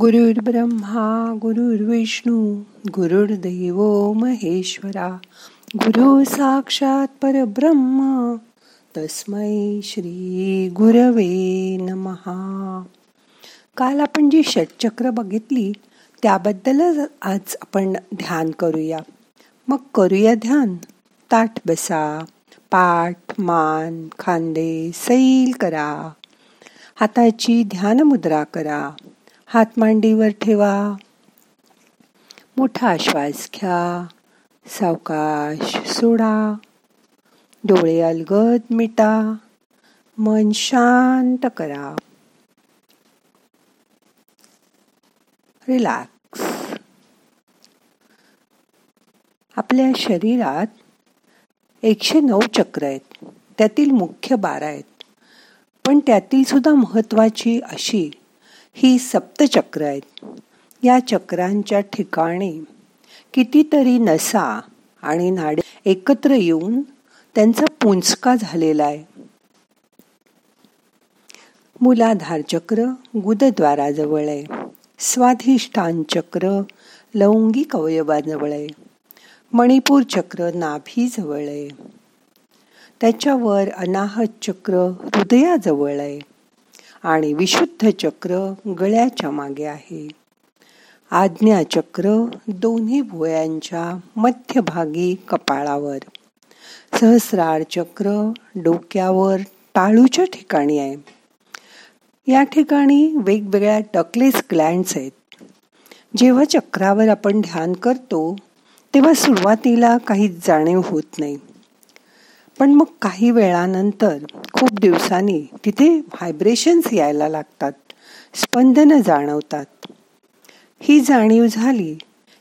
गुरुर् ब्रह्मा गुरुर्विष्णू गुरुर्दैव महेश्वरा गुरु साक्षात परब्रह्म तस्मै श्री गुरवे नमहा काल आपण जी षटचक्र बघितली त्याबद्दलच आज आपण ध्यान करूया. मग करूया ध्यान. ताठ बसा पाठ मान खांदे सैल करा. हाताची ध्यान मुद्रा करा. हात मांडीवर ठेवा. मोठा श्वास घ्या. सावकाश सोडा. डोळे अलगद मिटा. मन शांत करा. रिलॅक्स. आपल्या शरीरात एकशे नऊ चक्र आहेत. त्यातील मुख्य बारा आहेत. पण त्यातील सुद्धा महत्वाची अशी ही सप्तचक्र आहेत. या चक्रांच्या ठिकाणी कितीतरी नसा आणि नाडे एकत्र येऊन त्यांचा पुंचका झालेला आहे. मुलाधार चक्र गुदद्वाराजवळ आहे. स्वाधिष्ठान चक्र लौंगिक अवयवाजवळ आहे. मणिपूर चक्र नाभीजवळ आहे. त्याच्यावर अनाहत चक्र हृदयाजवळ आहे. आणि विशुद्ध चक्र गळ्याच्या मागे आहे. आज्ञाचक्र दोन्ही भुयांच्या मध्यभागी कपाळावर. सहस्रार चक्र डोक्यावर टाळूच्या ठिकाणी आहे. या ठिकाणी वेगवेगळ्या टकलेस ग्लँड्स आहेत. जेव्हा चक्रावर आपण ध्यान करतो तेव्हा सुरुवातीला काहीच जाणीव होत नाही. पण मग काही वेळानंतर खूप दिवसांनी तिथे व्हायब्रेशन्स यायला लागतात. स्पंदनं जाणवतात. ही जाणीव झाली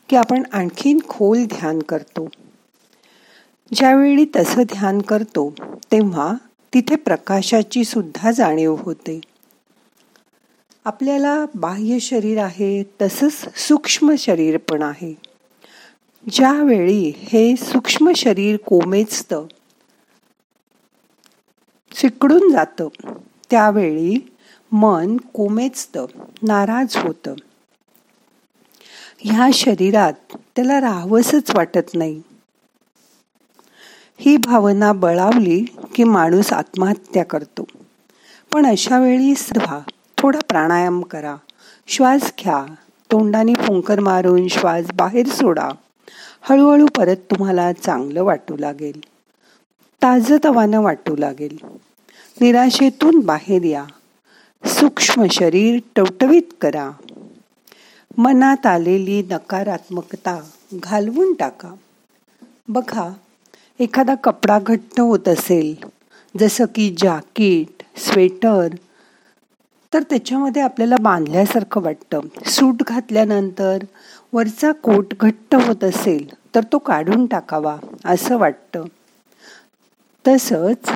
की आपण आणखीन खोल ध्यान करतो. ज्यावेळी तसं ध्यान करतो तेव्हा तिथे प्रकाशाची सुद्धा जाणीव होते. आपल्याला बाह्य शरीर आहे तसंच सूक्ष्म शरीर पण आहे. ज्यावेळी हे सूक्ष्म शरीर कोमेचतं चिकडून जातं. त्यावेळी मन कोमेजतं नाराज होतं. ह्या शरीरात त्याला राहावंसच वाटत नाही. ही भावना बळावली की माणूस आत्महत्या करतो. पण अशा वेळी व्हा थोडा प्राणायाम करा. श्वास घ्या. तोंडाने फुंकर मारून श्वास बाहेर सोडा. हळूहळू परत तुम्हाला चांगलं वाटू लागेल. ताजतवानं वाटू लागेल. निराशेतून बाहेर या. सूक्ष्म शरीर टवटवीत करा. मनात आलेली नकारात्मकता घालवून टाका. बघा एखादा कपडा घट्ट होत असेल जसं की जाकीट स्वेटर तर त्याच्यामध्ये आपल्याला बांधल्यासारखं वाटतं. सूट घातल्यानंतर वरचा कोट घट्ट होत असेल तर तो काढून टाकावा असं वाटतं. तसंच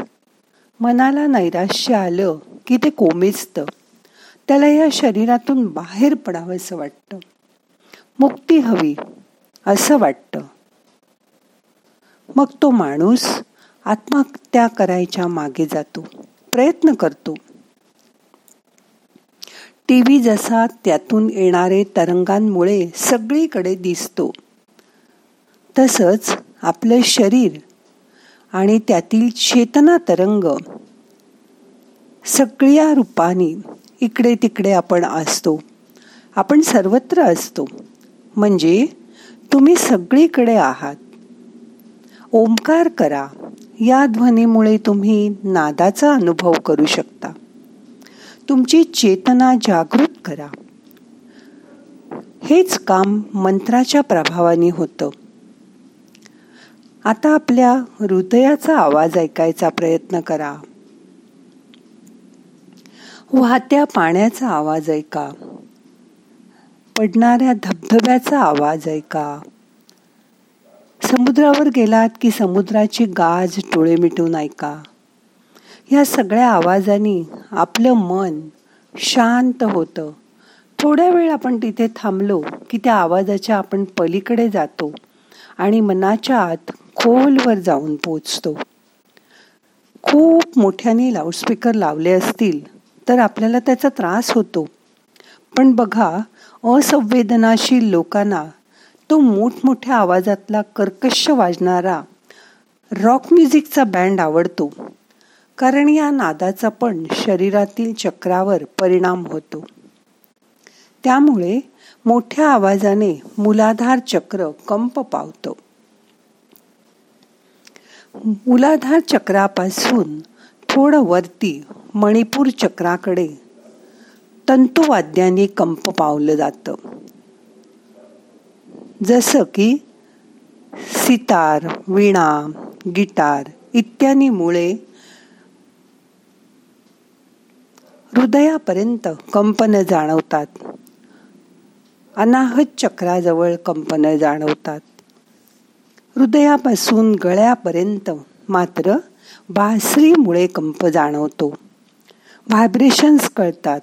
मनाला नैराश्य आलं की ते कोमेजतं. त्याला या शरीरातून बाहेर पडावंसं वाटतं. मुक्ती हवी असं वाटतं. मग तो माणूस आत्महत्या करायच्या मागे जातो प्रयत्न करतो. टीव्ही जसा त्यातून येणारे तरंगांमुळे सगळीकडे दिसतो तसंच आपलं शरीर आणि त्यातील चेतना तरंग सगळ्या रूपाने इकडे तिकडे आपण असतो. आपण सर्वत्र असतो. म्हणजे तुम्ही सगळीकडे आहात. ओंकार करा. या ध्वनीमुळे तुम्ही नादाचा अनुभव करू शकता. तुमची चेतना जागृत करा. हेच काम मंत्राच्या प्रभावाने होतं. आता आपल्या हृदयाचा आवाज ऐकायचा प्रयत्न करा. वाहत्या पाण्याचा आवाज ऐका. पडणाऱ्या धबधब्याचा आवाज ऐका. समुद्रावर गेलात की समुद्राची गाज टोळे मिटून ऐका. या सगळ्या आवाजांनी आपलं मन शांत होतं. थोड्या वेळ आपण तिथे थांबलो की त्या आवाजाच्या आपण पलीकडे जातो आणि मनाच्या आत खोलवर जाऊन पोचतो खूप मोठ्याने लाऊडस्पीकर लावले असतील तर आपल्याला त्याचा त्रास होतो. पण बघा असंवेदनाशील लोकांना तो मोठमोठ्या आवाजातला कर्कश वाजणारा रॉक म्युझिकचा बँड आवडतो. कारण या नादाचा पण शरीरातील चक्रावर परिणाम होतो. त्यामुळे मोठ्या आवाजाने मुलाधार चक्र कंप पावतो. मुलाधार चक्रापासून थोडं वरती मणिपूर चक्राकडे तंतुवाद्याने कंप पावलं जातं. जसं की सितार विणा गिटार इत्यादीमुळे हृदयापर्यंत कंपन जाणवतात. अनाहत चक्राजवळ कंपन जाणवतात. हृदयापासून गळ्यापर्यंत मात्र बासरीमुळे कंप जाणवतो. व्हायब्रेशन्स कळतात.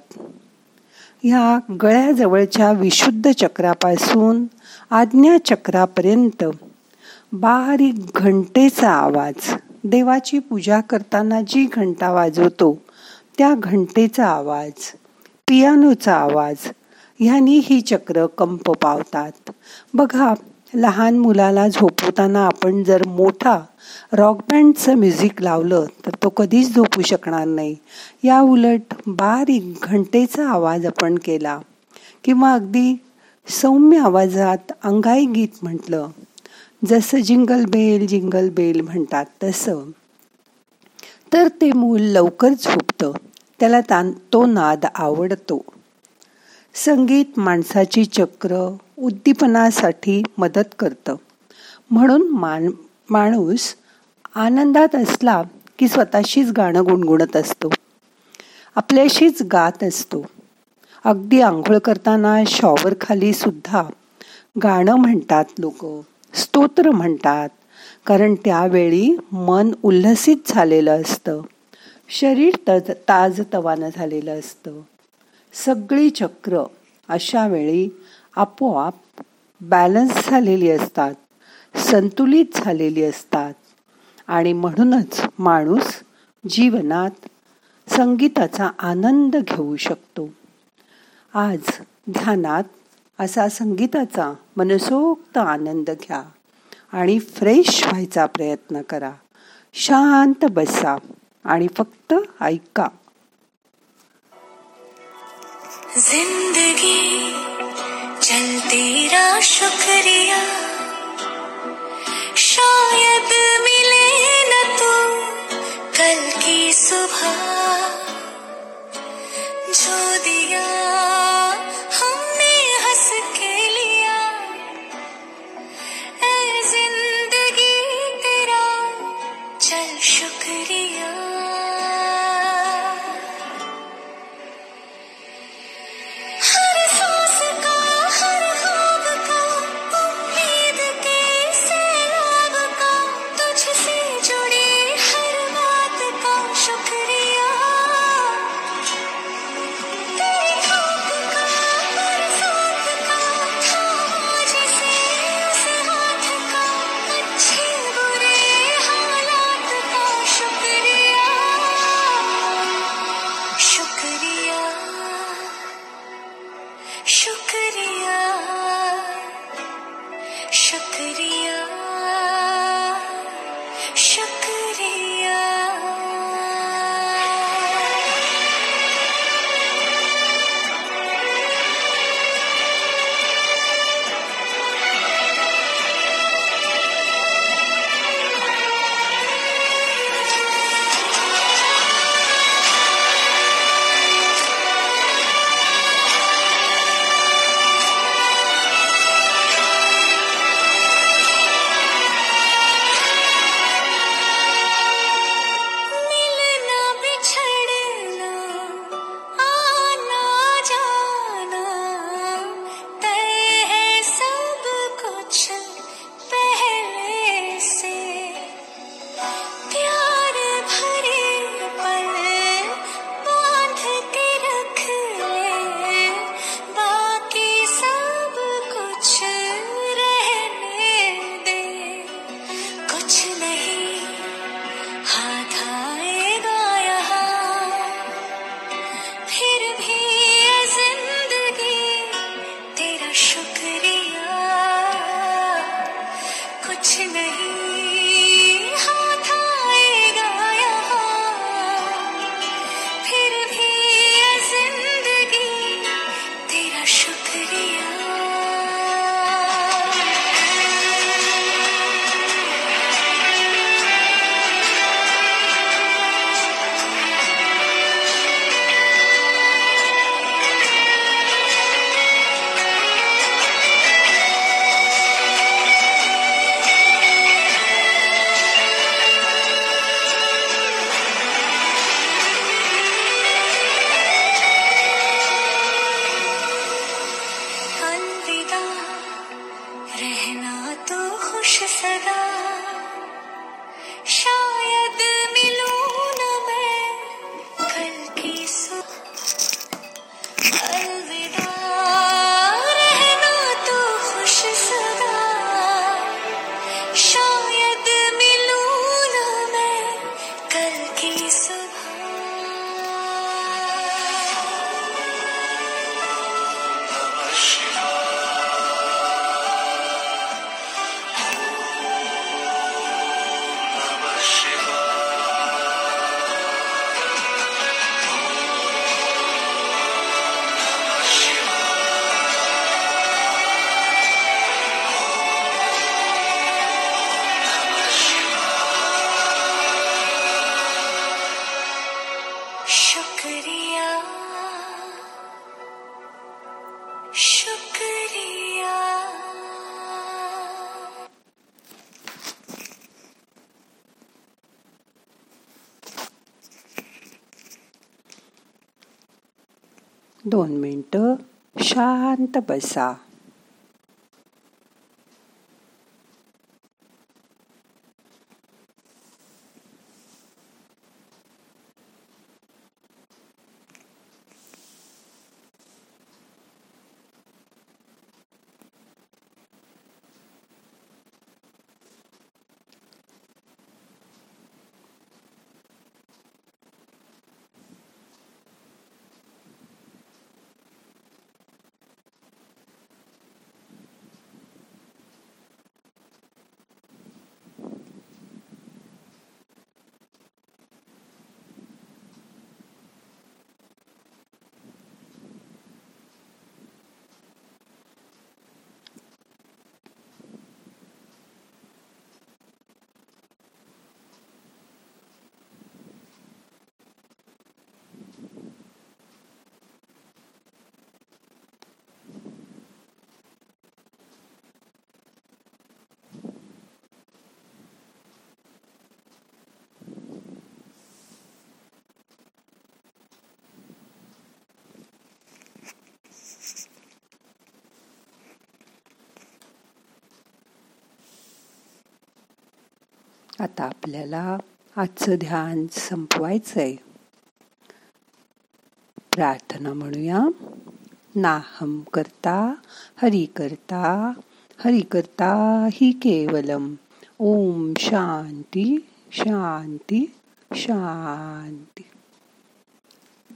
ह्या गळ्याजवळच्या विशुद्ध चक्रापासून आज्ञा चक्रापर्यंत बारीक घंटेचा आवाज देवाची पूजा करताना जी घंटा वाजवतो त्या घंटेचा आवाज पियानोचा आवाज ह्यानी ही चक्र कंप पावतात. बघा लहान मुलाला झोपवताना आपण जर मोठा रॉक बँडचं म्युझिक लावलं तर तो कधीच झोपू शकणार नाही. या उलट बारीक घंटेचा आवाज आपण केला. किंवा अगदी सौम्य आवाजात अंगाई गीत म्हटलं. जसं जिंगल बेल जिंगल बेल म्हणतात तसं. तर ते मूल लवकर झोपतं. त्याला तो नाद आवडतो. संगीत माणसाची चक्र उद्दीपनासाठी मदत करतं. म्हणून मान माणूस आनंदात असला की स्वतःशीच गाणं गुणगुणत असतो. आपल्याशीच गात असतो. अगदी आंघोळ करताना शॉवर खाली सुद्धा गाणं म्हणतात लोक. स्तोत्र म्हणतात. कारण त्यावेळी मन उल्हसित झालेलं असतं. शरीर तज ताजतवानं झालेलं असतं. सगळी चक्र अशा वेळी आपोआप बॅलन्स झालेली असतात संतुलित झालेली असतात आणि म्हणूनच माणूस जीवनात संगीताचा आनंद घेऊ शकतो. आज ध्यानात असा संगीताचा मनसोक्त आनंद घ्या आणि फ्रेश व्हायचा प्रयत्न करा. शांत बसा आणि फक्त ऐका. जिंदगी तेरा शुक्रिया। शायद मिले न तू कल की सुबह। जो दिया हमने हंस के लिया। ए जिंदगी तेरा चल शुक्रिया। दोन मिनटं शांत बसा. आता आपल्याला आजचं ध्यान संपवायचंय. प्रार्थना म्हणूया. नाहम करता हरि करता हरि करता हि केवलम. ओम शांती शांती शांती.